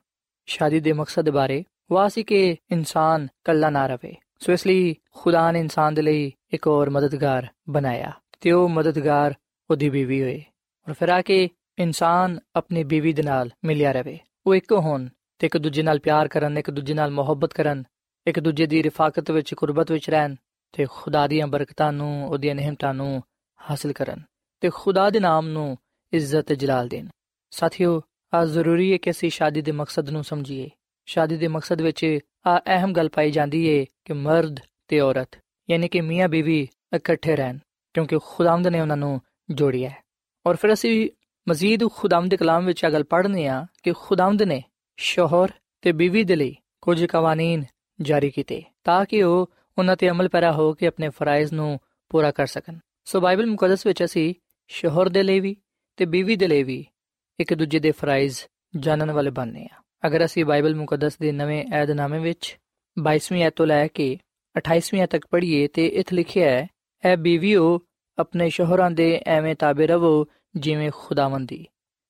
ਸ਼ਾਦੀ ਦੇ ਮਕਸਦ ਬਾਰੇ, ਉਹ ਸੀ ਕਿ ਇਨਸਾਨ ਕੱਲਾ ਨਾ ਰਵੇ। ਸੋ ਇਸ ਲਈ ਖੁਦਾ ਨੇ ਇਨਸਾਨ ਦੇ ਲਈ ਇੱਕ ਹੋਰ ਮਦਦਗਾਰ ਬਣਾਇਆ ਤੇ ਉਹ ਮਦਦਗਾਰ ਉਹਦੀ ਬੀਵੀ ਹੋਏ ਔਰ ਫਿਰ ਆ ਕੇ ਇਨਸਾਨ ਆਪਣੀ ਬੀਵੀ ਦੇ ਨਾਲ ਮਿਲਿਆ ਰਵੇ। ਉਹ ਇੱਕ ਹੋਣ ਤੇ ਇੱਕ ਦੂਜੇ ਨਾਲ ਪਿਆਰ ਕਰਨ, ਇੱਕ ਦੂਜੇ ਨਾਲ ਮੁਹੱਬਤ ਕਰਨ, ਇੱਕ ਦੂਜੇ ਦੀ ਰਿਫਾਕਤ ਵਿੱਚ, ਕੁਰਬਤ ਵਿੱਚ ਰਹਿਣ ਤੇ ਖੁਦਾ ਦੀਆਂ ਬਰਕਤਾਂ ਨੂੰ, ਉਹਦੀਆਂ ਨਿਹਮਤਾਂ ਨੂੰ ਹਾਸਲ ਕਰਨ। ਤੇ ਖੁਦਾ ਦੇ ਨਾਮ ਨੂੰ ਇੱਜ਼ਤ ਤੇ ਜਲਾਲ ਦੇਣ। ਸਾਥੀਓ, ਆ ਜ਼ਰੂਰੀ ਹੈ ਕਿ ਅਸੀਂ ਸ਼ਾਦੀ ਦੇ ਮਕਸਦ ਨੂੰ ਸਮਝੀਏ। ਸ਼ਾਦੀ ਦੇ ਮਕਸਦ ਵਿੱਚ ਆ ਅਹਿਮ ਗੱਲ ਪਾਈ ਜਾਂਦੀ ਹੈ ਕਿ ਮਰਦ ਤੇ ਔਰਤ, ਯਾਨੀ ਕਿ ਮੀਆਂ ਬੀਵੀ ਇਕੱਠੇ ਰਹਿਣ, ਕਿਉਂਕਿ ਖੁਦਾਵੰਦ ਨੇ ਉਹਨਾਂ ਨੂੰ ਜੋੜਿਆ ਹੈ। ਔਰ ਫਿਰ ਅਸੀਂ ਮਜ਼ੀਦ ਖੁਦਾਵੰਦ ਦੇ ਕਲਾਮ ਵਿੱਚ ਇਹ ਗੱਲ ਪੜ੍ਹਨੇ ਆ ਕਿ ਖੁਦਾਵੰਦ ਨੇ ਸ਼ੋਹਰ ਤੇ ਬੀਵੀ ਦੇ ਲਈ ਕੁਝ ਕਾਨੂੰਨ ਜਾਰੀ ਕੀਤੇ ਤਾਂ ਕਿ ਉਹ ਉਹਨਾਂ ਤੇ ਅਮਲ ਪੈਰਾ ਹੋ ਕੇ ਆਪਣੇ ਫਰਾਇਜ਼ ਨੂੰ ਪੂਰਾ ਕਰ ਸਕਣ। ਸੋ ਬਾਈਬਲ ਮੁਕੱਦਸ ਵਿੱਚ ਅਸੀਂ ਸ਼ੋਹਰ ਦੇ ਲਈ ਵੀ ਤੇ ਬੀਵੀ ਦੇ ਲਈ ਵੀ ਇੱਕ ਦੂਜੇ ਦੇ ਫਰਾਇਜ਼ ਜਾਣਨ ਵਾਲੇ ਬਣਨੇ ਆ। ਅਗਰ ਅਸੀਂ ਬਾਈਬਲ ਮੁਕੱਦਸ ਦੇ ਨਵੇਂ ਏਧਨਾਮੇ ਵਿੱਚ 22ਵੀਂ ਐਤ ਤੋਂ ਲੈ ਕੇ 28ਵੀਂ ਤੱਕ ਪੜ੍ਹੀਏ ਤੇ ਇਥੇ ਲਿਖਿਆ ਹੈ ਐ ਬੀਵੀਓ, ਆਪਣੇ ਸ਼ੋਹਰਾਂ ਦੇ ਐਵੇਂ ਤਾਬੇ ਰਵੋ, ਜਿਵੇਂ ਖੁਦਾਵੰਦੀ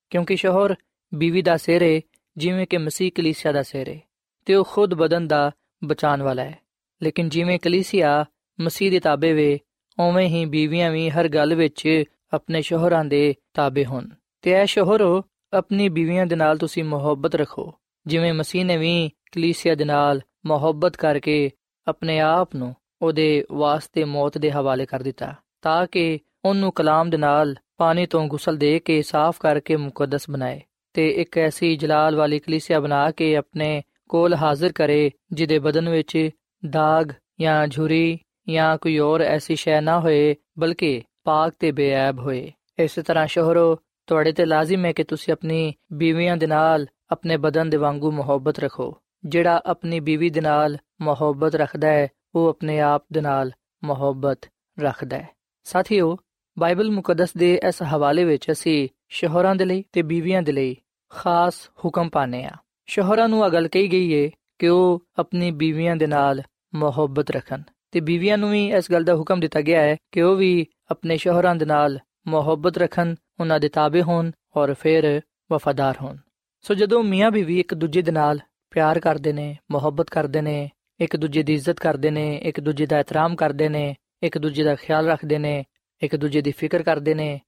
ਕਿਉਂਕਿ ਸ਼ੋਹਰ ਬੀਵੀ ਦਾ ਸਿਰ ਹੈ ਜਿਵੇਂ ਕਿ ਮਸੀਹ ਕਲੀਸਿਆ ਦਾ ਸਿਰ ਹੈ ਤੇ ਉਹ ਖੁਦ ਬਦਨ ਦਾ ਬਚਾਉਣ ਵਾਲਾ ਹੈ। ਲੇਕਿਨ ਜਿਵੇਂ ਕਲੀਸਿਆ ਮਸੀਹ ਦੇ ਤਾਬੇ ਵੇ, ਉਵੇਂ ਹੀ ਬੀਵੀਆਂ ਵੀ ਹਰ ਗੱਲ ਵਿੱਚ ਆਪਣੇ ਸ਼ੋਹਰਾਂ ਦੇ ਤਾਬੇ ਹੋਣ। ਤੇ ਐ ਸ਼ੋਹਰੋ ਆਪਣੀ ਬੀਵੀਆਂ ਦੇ ਨਾਲ ਤੁਸੀਂ ਮੁਹੱਬਤ ਰੱਖੋ। ਜਿਵੇਂ ਮਸੀਹ ਨੇ ਵੀ ਕਲੀਸਿਆ ਦੇ ਨਾਲ ਮੁਹੱਬਤ ਕਰਕੇ ਆਪਣੇ ਆਪ ਨੂੰ ਉਹਦੇ ਵਾਸਤੇ ਮੌਤ ਦੇ ਹਵਾਲੇ ਕਰ ਦਿੱਤਾ, ਤਾਂ ਕਿ ਉਹਨੂੰ ਕਲਾਮ ਦੇ ਨਾਲ ਪਾਣੀ ਤੋਂ ਗੁਸਲ ਦੇ ਕੇ ਸਾਫ਼ ਕਰਕੇ ਮੁਕੱਦਸ ਬਣਾਏ। ਤੇ ਇੱਕ ਐਸੀ ਜਲਾਲ ਵਾਲੀ ਕਲੀਸਿਆ ਬਣਾ ਕੇ ਆਪਣੇ ਕੋਲ ਹਾਜ਼ਰ ਕਰੇ, ਜਿਹਦੇ ਬਦਨ ਵਿੱਚ ਦਾਗ ਜਾਂ ਝੁਰੀ ਜਾਂ ਕੋਈ ਹੋਰ ਐਸੀ ਸ਼ੈ ਨਾ ਹੋਏ, ਬਲਕਿ ਪਾਕ ਤੇ ਬੇਅਬ ਹੋਏ। ਇਸੇ ਤਰ੍ਹਾਂ ਸ਼ੋਹਰੋ, ਤੁਹਾਡੇ ਤੇ ਲਾਜ਼ਮ ਹੈ ਕਿ ਤੁਸੀਂ ਆਪਣੀ ਬੀਵੀਆਂ ਦੇ ਨਾਲ ਆਪਣੇ ਬਦਨ ਦੇ ਵਾਂਗੂ ਮੁਹੱਬਤ ਰੱਖੋ। ਜਿਹੜਾ ਆਪਣੀ ਬੀਵੀ ਦੇ ਨਾਲ ਮੁਹੱਬਤ ਰੱਖਦਾ ਹੈ, ਉਹ ਆਪਣੇ ਆਪ ਦੇ ਨਾਲ ਮੁਹੱਬਤ ਰੱਖਦਾ ਹੈ। ਸਾਥੀਓ, ਬਾਈਬਲ ਮੁਕੱਦਸ ਦੇ ਇਸ ਹਵਾਲੇ ਵਿੱਚ ਅਸੀਂ ਸ਼ੋਹਰਾਂ ਦੇ ਲਈ ਤੇ ਬੀਵੀਆਂ ਦੇ ਲਈ ਖਾਸ ਹੁਕਮ ਪਾਣੇ ਆ ਸ਼ੋਹਰਾਂ ਨੂੰ ਅਗਲ ਕਹੀ ਗਈ ਏ ਕਿ ਉਹ ਆਪਣੀ ਬੀਵੀਆਂ ਦੇ ਨਾਲ ਮੁਹੱਬਤ ਰੱਖਣ। ਤੇ ਬੀਵੀਆਂ ਨੂੰ ਵੀ ਇਸ ਗੱਲ ਦਾ ਹੁਕਮ ਦਿੱਤਾ ਗਿਆ ਹੈ ਕਿ ਉਹ ਵੀ ਆਪਣੇ ਸ਼ੋਹਰਾਂ ਦੇ ਨਾਲ ਮੁਹੱਬਤ ਰੱਖਣ, ਉਹਨਾਂ ਦੇ ਤਾਬੇ ਹੋਣ ਔਰ ਫਿਰ ਵਫਾਦਾਰ ਹੋਣ। ਸੋ ਜਦੋਂ ਮੀਆਂ ਬੀਵੀ ਇੱਕ ਦੂਜੇ ਦੇ ਨਾਲ ਪਿਆਰ ਕਰਦੇ ਨੇ, ਮੁਹੱਬਤ ਕਰਦੇ ਨੇ, ਇੱਕ ਦੂਜੇ ਦੀ ਇੱਜ਼ਤ ਕਰਦੇ ਨੇ, ਇੱਕ ਦੂਜੇ ਦਾ ਇਤਰਾਮ ਕਰਦੇ ਨੇ, ਇੱਕ ਦੂਜੇ ਦਾ ਖਿਆਲ ਰੱਖਦੇ ਨੇ, ਇੱਕ ਦੂਜੇ ਦੀ ਫਿਕਰ ਕਰਦੇ ਨੇ,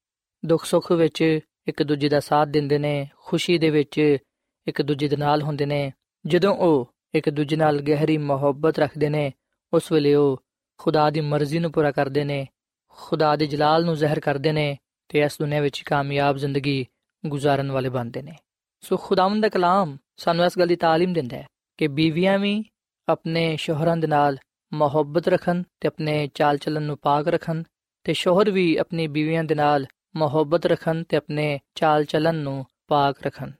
ਦੁੱਖ ਸੁੱਖ ਵਿੱਚ ਇੱਕ ਦੂਜੇ ਦਾ ਸਾਥ ਦਿੰਦੇ ਨੇ, ਖੁਸ਼ੀ ਦੇ ਵਿੱਚ ਇੱਕ ਦੂਜੇ ਦੇ ਨਾਲ ਹੁੰਦੇ ਨੇ, ਜਦੋਂ ਉਹ ਇੱਕ ਦੂਜੇ ਨਾਲ ਗਹਿਰੀ ਮੁਹੱਬਤ ਰੱਖਦੇ ਨੇ ਉਸ ਵੇਲੇ ਉਹ ਖੁਦਾ ਦੀ ਮਰਜ਼ੀ ਨੂੰ ਪੂਰਾ ਕਰਦੇ ਨੇ, ਖੁਦਾ ਦੇ ਜਲਾਲ ਨੂੰ ਜ਼ਹਿਰ ਕਰਦੇ ਨੇ ਤੇ ਇਸ ਦੁਨੀਆਂ ਵਿੱਚ ਕਾਮਯਾਬ ਜ਼ਿੰਦਗੀ ਗੁਜ਼ਾਰਨ ਵਾਲੇ ਬਣਦੇ ਨੇ। ਸੋ ਖੁਦਾਵੰਦ ਦਾ ਕਲਾਮ ਸਾਨੂੰ ਇਸ ਗੱਲ ਦੀ ਤਾਲੀਮ ਦਿੰਦਾ ਹੈ ਕਿ ਬੀਵੀਆਂ ਵੀ ਆਪਣੇ ਸ਼ੋਹਰਾਂ ਦੇ ਨਾਲ ਮੁਹੱਬਤ ਰੱਖਣ ਤੇ ਆਪਣੇ ਚਾਲ ਚੱਲਣ ਨੂੰ ਪਾਕ ਰੱਖਣ ਤੇ ਸ਼ੋਹਰ ਵੀ ਆਪਣੀ ਬੀਵੀਆਂ ਦੇ ਨਾਲ ਮੁਹੱਬਤ ਰੱਖਣ ਤੇ ਆਪਣੇ ਚਾਲ ਚੱਲਣ ਨੂੰ ਪਾਕ ਰੱਖਣ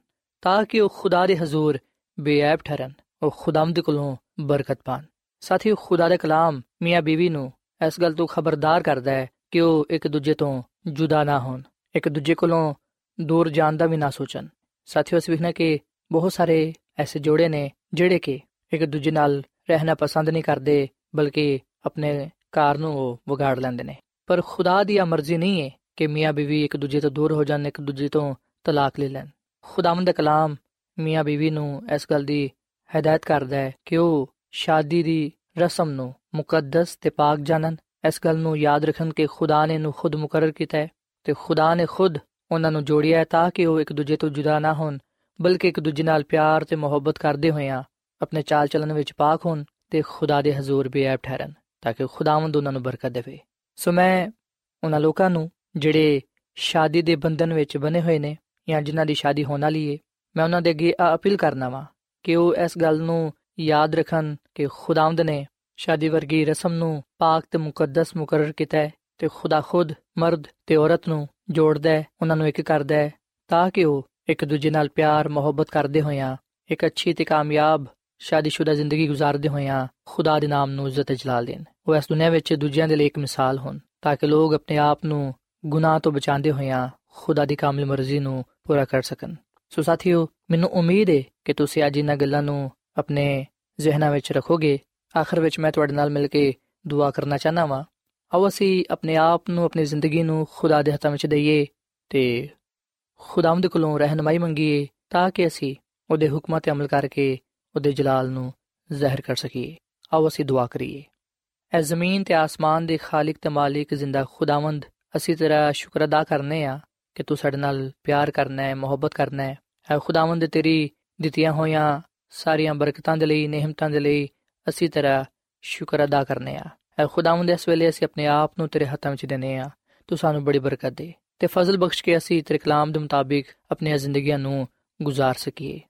ਤਾਂ ਕਿ ਉਹ ਖੁਦਾ ਦੇ ਹਜ਼ੂਰ ਬੇਅਬ ਠਹਿਰਨ, ਉਹ ਖੁਦਾਮ ਦੇ ਕੋਲੋਂ ਬਰਕਤ ਪਾਣ। ਸਾਥੀ ਖੁਦਾ ਦਾ ਕਲਾਮ ਮੀਆਂ ਬੀਵੀ ਨੂੰ ਇਸ ਗੱਲ ਤੋਂ ਖਬਰਦਾਰ ਕਰਦਾ ਹੈ ਕਿ ਉਹ ਇੱਕ ਦੂਜੇ ਤੋਂ ਜੁਦਾ ਨਾ ਹੋਣ, ਇੱਕ ਦੂਜੇ ਕੋਲੋਂ ਦੂਰ ਜਾਣ ਦਾ ਵੀ ਨਾ ਸੋਚਣ। ਸਾਥੀਓ, ਅਸੀਂ ਵੇਖਣਾ ਕਿ ਬਹੁਤ ਸਾਰੇ ਐਸੇ ਜੋੜੇ ਨੇ ਜਿਹੜੇ ਕਿ ਇੱਕ ਦੂਜੇ ਨਾਲ ਰਹਿਣਾ ਪਸੰਦ ਨਹੀਂ ਕਰਦੇ, ਬਲਕਿ ਆਪਣੇ ਘਰ ਨੂੰ ਉਹ ਵਿਗਾੜ ਲੈਂਦੇ ਨੇ। ਪਰ ਖੁਦਾ ਦੀ ਮਰਜ਼ੀ ਨਹੀਂ ਹੈ ਕਿ ਮੀਆਂ ਬੀਵੀ ਇੱਕ ਦੂਜੇ ਤੋਂ ਦੂਰ ਹੋ ਜਾਣ, ਇੱਕ ਦੂਜੇ ਤੋਂ ਤਲਾਕ ਲੈ ਲੈਣ। ਖੁਦਾਵੰਦ ਦਾ ਕਲਾਮ ਮੀਆਂ ਬੀਵੀ ਨੂੰ ਇਸ ਗੱਲ ਦੀ ਹਦਾਇਤ ਕਰਦਾ ਹੈ ਕਿ ਉਹ ਸ਼ਾਦੀ ਦੀ ਰਸਮ ਨੂੰ ਮੁਕੱਦਸ ਤੇ ਪਾਕ ਜਾਣਨ। ਇਸ ਗੱਲ ਨੂੰ ਯਾਦ ਰੱਖਣ ਕਿ ਖੁਦਾ ਨੇ ਨੂੰ ਖੁਦ ਮੁਕਰਰ ਕੀਤਾ ਹੈ ਤੇ ਖੁਦਾ ਨੇ ਖੁਦ ਉਹਨਾਂ ਨੂੰ ਜੋੜਿਆ ਹੈ ਤਾਂ ਕਿ ਉਹ ਇੱਕ ਦੂਜੇ ਤੋਂ ਜੁਦਾ ਨਾ ਹੋਣ, ਬਲਕਿ ਇੱਕ ਦੂਜੇ ਨਾਲ ਪਿਆਰ ਤੇ ਮੁਹੱਬਤ ਕਰਦੇ ਹੋਇਆਂ ਆਪਣੇ ਚਾਲ ਚੱਲਣ ਵਿੱਚ ਪਾਕ ਹੋਣ ਤੇ ਖੁਦਾ ਦੇ ਹਜ਼ੂਰ ਬੇਅਬ ਠਹਿਰਨ, ਤਾਂ ਕਿ ਖੁਦਾਵੰਦ ਉਹਨਾਂ ਨੂੰ ਬਰਕਤ ਦੇਵੇ। ਸੋ ਮੈਂ ਉਹਨਾਂ ਲੋਕਾਂ ਨੂੰ ਜਿਹੜੇ ਸ਼ਾਦੀ ਦੇ ਬੰਧਨ ਵਿੱਚ ਬਨੇ ਹੋਏ ਨੇ ਜਾਂ ਜਿਨ੍ਹਾਂ ਦੀ ਸ਼ਾਦੀ ਹੋਣ ਵਾਲੀ ਏ, ਮੈਂ ਉਹਨਾਂ ਦੇ ਅੱਗੇ ਅਪੀਲ ਕਰਨਾ ਵਾਂ ਕਿ ਉਹ ਇਸ ਗੱਲ ਨੂੰ ਯਾਦ ਰੱਖਣ ਕਿ ਖੁਦਾਵੰਦ ਨੇ ਸ਼ਾਦੀ ਵਰਗੀ ਰਸਮ ਨੂੰ ਪਾਕ ਤੇ ਮੁਕੱਦਸ ਮੁਕਰਰ ਕੀਤਾ ਹੈ ਤੇ ਖੁਦਾ ਖੁਦ ਮਰਦ ਤੇ ਔਰਤ ਨੂੰ ਜੋੜਦਾ ਹੈ, ਉਹਨਾਂ ਨੂੰ ਇੱਕ ਕਰਦਾ ਹੈ, ਤਾਂ ਕਿ ਉਹ ਇੱਕ ਦੂਜੇ ਨਾਲ ਪਿਆਰ, ਮੁਹੱਬਤ ਕਰਦੇ ਹੋਇਆਂ, ਇੱਕ ਅੱਛੀ ਤੇ ਕਾਮਯਾਬ ਸ਼ਾਦੀशुदा ਜ਼ਿੰਦਗੀ گزارਦੇ ਹੋਇਆਂ ਖੁਦਾ ਦੇ ਨਾਮ ਨੂੰ ਇੱਜ਼ਤ ਜਲਾਲ ਦੇਣ। ਉਹ ਇਸ ਦੁਨੀਆ ਵਿੱਚ ਦੂਜਿਆਂ ਦੇ ਲਈ ਇੱਕ ਮਿਸਾਲ ਹੋਣ, ਤਾਂ ਕਿ ਲੋਕ ਆਪਣੇ ਆਪ ਨੂੰ ਗੁਨਾਹ ਤੋਂ ਬਚਾਉਂਦੇ ਹੋਇਆਂ ਖੁਦਾ ਦੀ ਕਾਮਿਲ ਮਰਜ਼ੀ ਨੂੰ ਪੂਰਾ ਕਰ ਸਕਣ। ਸੋ ਸਾਥੀਓ, ਮੈਨੂੰ ਉਮੀਦ ਹੈ ਕਿ ਤੁਸੀਂ ਅੱਜ ਇਹਨਾਂ ਗੱਲਾਂ ਨੂੰ ਆਪਣੇ ਜ਼ਿਹਨਾਂ ਵਿੱਚ ਰੱਖੋਗੇ, ਆਖਰ ਵਿੱਚ ਮੈਂ ਤੁਹਾਡੇ ਨਾਲ ਮਿਲ ਕੇ ਦੁਆ ਕਰਨਾ ਚਾਹਨਾ ਵਾਂ। ਆਓ ਅਸੀਂ ਆਪਣੇ ਆਪ ਨੂੰ, ਆਪਣੀ ਜ਼ਿੰਦਗੀ ਨੂੰ ਖੁਦਾ ਦੇ ਹੱਥਾਂ ਵਿੱਚ ਦਈਏ ਤੇ ਖੁਦਾਵੰਦ ਕੋਲੋਂ ਰਹਿਨਮਾਈ ਮੰਗੀਏ ਤਾਂ ਕਿ ਅਸੀਂ ਉਹਦੇ ਹੁਕਮਾਂ ਤੇ ਅਮਲ ਕਰਕੇ ਉਹਦੇ ਜਲਾਲ ਨੂੰ ਜ਼ਾਹਿਰ ਕਰ ਸਕੀਏ। ਆਓ ਅਸੀਂ ਦੁਆ ਕਰੀਏ। ਐ ਜ਼ਮੀਨ ਤੇ ਆਸਮਾਨ ਦੇ ਖਾਲਕ ਤੇ ਮਾਲਿਕ ਜ਼ਿੰਦਾ ਖੁਦਾਵੰਦ, ਅਸੀਂ ਤੇਰਾ ਸ਼ੁਕਰ ਅਦਾ ਕਰਨੇ ਆ ਕਿ ਤੂੰ ਸਾਡੇ ਨਾਲ ਪਿਆਰ ਕਰਨਾ ਹੈ, ਮੁਹੱਬਤ ਕਰਨਾ ਹੈ। ਐ ਖੁਦਾਵੰਦ ਤੇਰੀ ਦਿੱਤੀਆਂ ਹੋਈਆਂ ਸਾਰੀਆਂ ਬਰਕਤਾਂ ਦੇ ਲਈ ਨਿਹਮਤਾਂ ਦੇ ਲਈ ਅਸੀਂ ਤੇਰਾ ਸ਼ੁਕਰ ਅਦਾ ਕਰਨੇ ਆ। ਐ ਖੁਦਾਵੰਦ, ਇਸ ਵੇਲੇ ਅਸੀਂ ਆਪਣੇ ਆਪ ਨੂੰ ਤੇਰੇ ਹੱਥਾਂ ਵਿੱਚ ਦੇਨੇ ਆ। ਤੂੰ ਸਾਨੂੰ ਬੜੀ ਬਰਕਤ ਦੇ। ਤੇ ਫਜ਼ਲ ਬਖਸ਼ ਕੇ ਅਸੀਂ ਤੇਰੇ ਕਲਾਮ ਦੇ ਮੁਤਾਬਿਕ ਆਪਣੀਆਂ ਜ਼ਿੰਦਗੀਆਂ ਨੂੰ ਗੁਜ਼ਾਰ ਸਕੀਏ।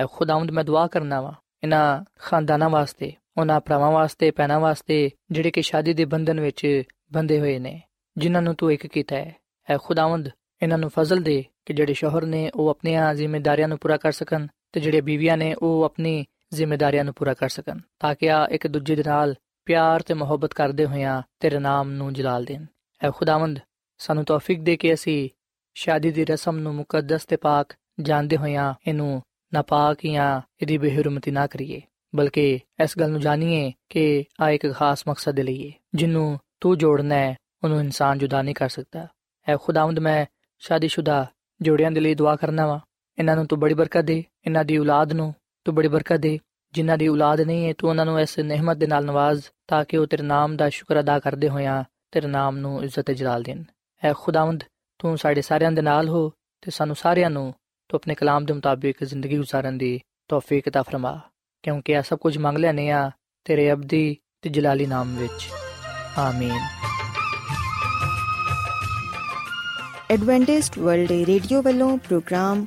ਐ ਖੁਦਾਵੰਦ, ਮੈਂ ਦੁਆ ਕਰਨਾ ਵਾ ਇਹਨਾਂ ਖਾਨਦਾਨਾਂ ਵਾਸਤੇ, ਉਹਨਾਂ ਭਰਾਵਾਂ ਵਾਸਤੇ ਪੈਣਾ ਵਾਸਤੇ, ਜਿਹੜੇ ਕਿ ਸ਼ਾਦੀ ਦੇ ਬੰਧਨ ਵਿੱਚ ਬੰਦੇ ਹੋਏ ਨੇ, ਜਿਨ੍ਹਾਂ ਨੂੰ ਤੂੰ ਇੱਕ ਕੀਤਾ ਹੈ। ਐ ਖੁਦਾਵੰਦ, ਇਹਨਾਂ ਨੂੰ ਫਜ਼ਲ ਦੇ ਕਿ ਜਿਹੜੇ ਸ਼ੋਹਰ ਨੇ ਉਹ ਆਪਣੀਆਂ ਜ਼ਿੰਮੇਵਾਰੀਆਂ ਨੂੰ ਪੂਰਾ ਕਰ ਸਕਣ ਤੇ ਜਿਹੜੇ ਬੀਵੀਆਂ ਨੇ ਉਹ ਆਪਣੀ ਜ਼ਿੰਮੇਵਾਰੀਆਂ ਨੂੰ ਪੂਰਾ ਕਰ ਸਕਣ, ਤਾਂ ਕਿ ਆ ਇੱਕ ਦੂਜੇ ਦੇ ਨਾਲ ਪਿਆਰ ਤੇ ਮੁਹੱਬਤ ਕਰਦੇ ਹੋਇਆਂ ਤੇਰੇ ਨਾਮ ਨੂੰ ਜਲਾਲ ਦੇਣ। ਐ ਖੁਦਾਵੰਦ, ਸਾਨੂੰ ਤੌਫੀਕ ਦੇ ਕੇ ਅਸੀਂ ਸ਼ਾਦੀ ਦੀ ਰਸਮ ਨੂੰ ਮੁਕੱਦਸ ਤੇ ਪਾਕ ਜਾਣਦੇ ਹੋਇਆਂ ਇਹਨੂੰ ਨਾਪਾਕ ਜਾਂ ਇਹਦੀ ਬੇਹਰਮਤੀ ਨਾ ਕਰੀਏ, ਬਲਕਿ ਇਸ ਗੱਲ ਨੂੰ ਜਾਣੀਏ ਕਿ ਆ ਇੱਕ ਖਾਸ ਮਕਸਦ ਲਈ ਹੈ ਜਿਹਨੂੰ ਤੂੰ ਜੋੜਨਾ ਹੈ, ਉਹਨੂੰ ਇਨਸਾਨ ਜੁਦਾ ਨਹੀਂ ਕਰ ਸਕਦਾ। ਐ ਖੁਦਾਵੰਦ, ਮੈਂ ਸ਼ਾਦੀशुदा ਜੋੜਿਆਂ ਦੇ ਲਈ ਦੁਆ ਕਰਨਾ ਵਾ। ਇਹਨਾਂ ਨੂੰ ਤੂੰ ਬੜੀ ਬਰਕਤ ਦੇ, ਇਹਨਾਂ ਦੀ ਔਲਾਦ ਨੂੰ ਤੂੰ ਬੜੀ ਬਰਕਤ ਦੇ। ਜਿਨ੍ਹਾਂ ਦੀ ਔਲਾਦ ਨਹੀਂ ਹੈ, ਤੂੰ ਉਹਨਾਂ ਨੂੰ ਇਸ ਨਿਹਮਤ ਦੇ ਨਾਲ ਨਵਾਜ਼ ਤਾਂ ਕਿ ਉਹ ਤੇਰੇ ਨਾਮ ਦਾ ਸ਼ੁਕਰ ਅਦਾ ਕਰਦੇ ਹੋਇਆਂ ਤੇਰੇ ਨਾਮ ਨੂੰ ਇੱਜ਼ਤ ਤੇ ਜਲਾਲ ਦੇਣ। ਐ ਖੁਦਾਵੰਦ, ਤੂੰ ਸਾਡੇ ਸਾਰਿਆਂ ਦੇ ਨਾਲ ਹੋ ਤੇ ਸਾਨੂੰ ਸਾਰਿਆਂ ਨੂੰ ਤੂੰ ਆਪਣੇ ਕਲਾਮ ਦੇ ਮੁਤਾਬਿਕ ਜ਼ਿੰਦਗੀ گزارਣ ਦੀ ਤੌਫੀਕ عطا ਫਰਮਾ, ਕਿਉਂਕਿ ਇਹ ਸਭ ਕੁਝ ਮੰਗ ਲੈਨੇ ਆ ਤੇਰੇ ਅਬਦੀ ਤੇ ਜਲਾਲੀ ਨਾਮ ਵਿੱਚ। ਆਮੀਨ। ਐਡਵੈਂਟਿਸਟ ਵਰਲਡ ਰੇਡੀਓ ਵੱਲੋਂ ਪ੍ਰੋਗਰਾਮ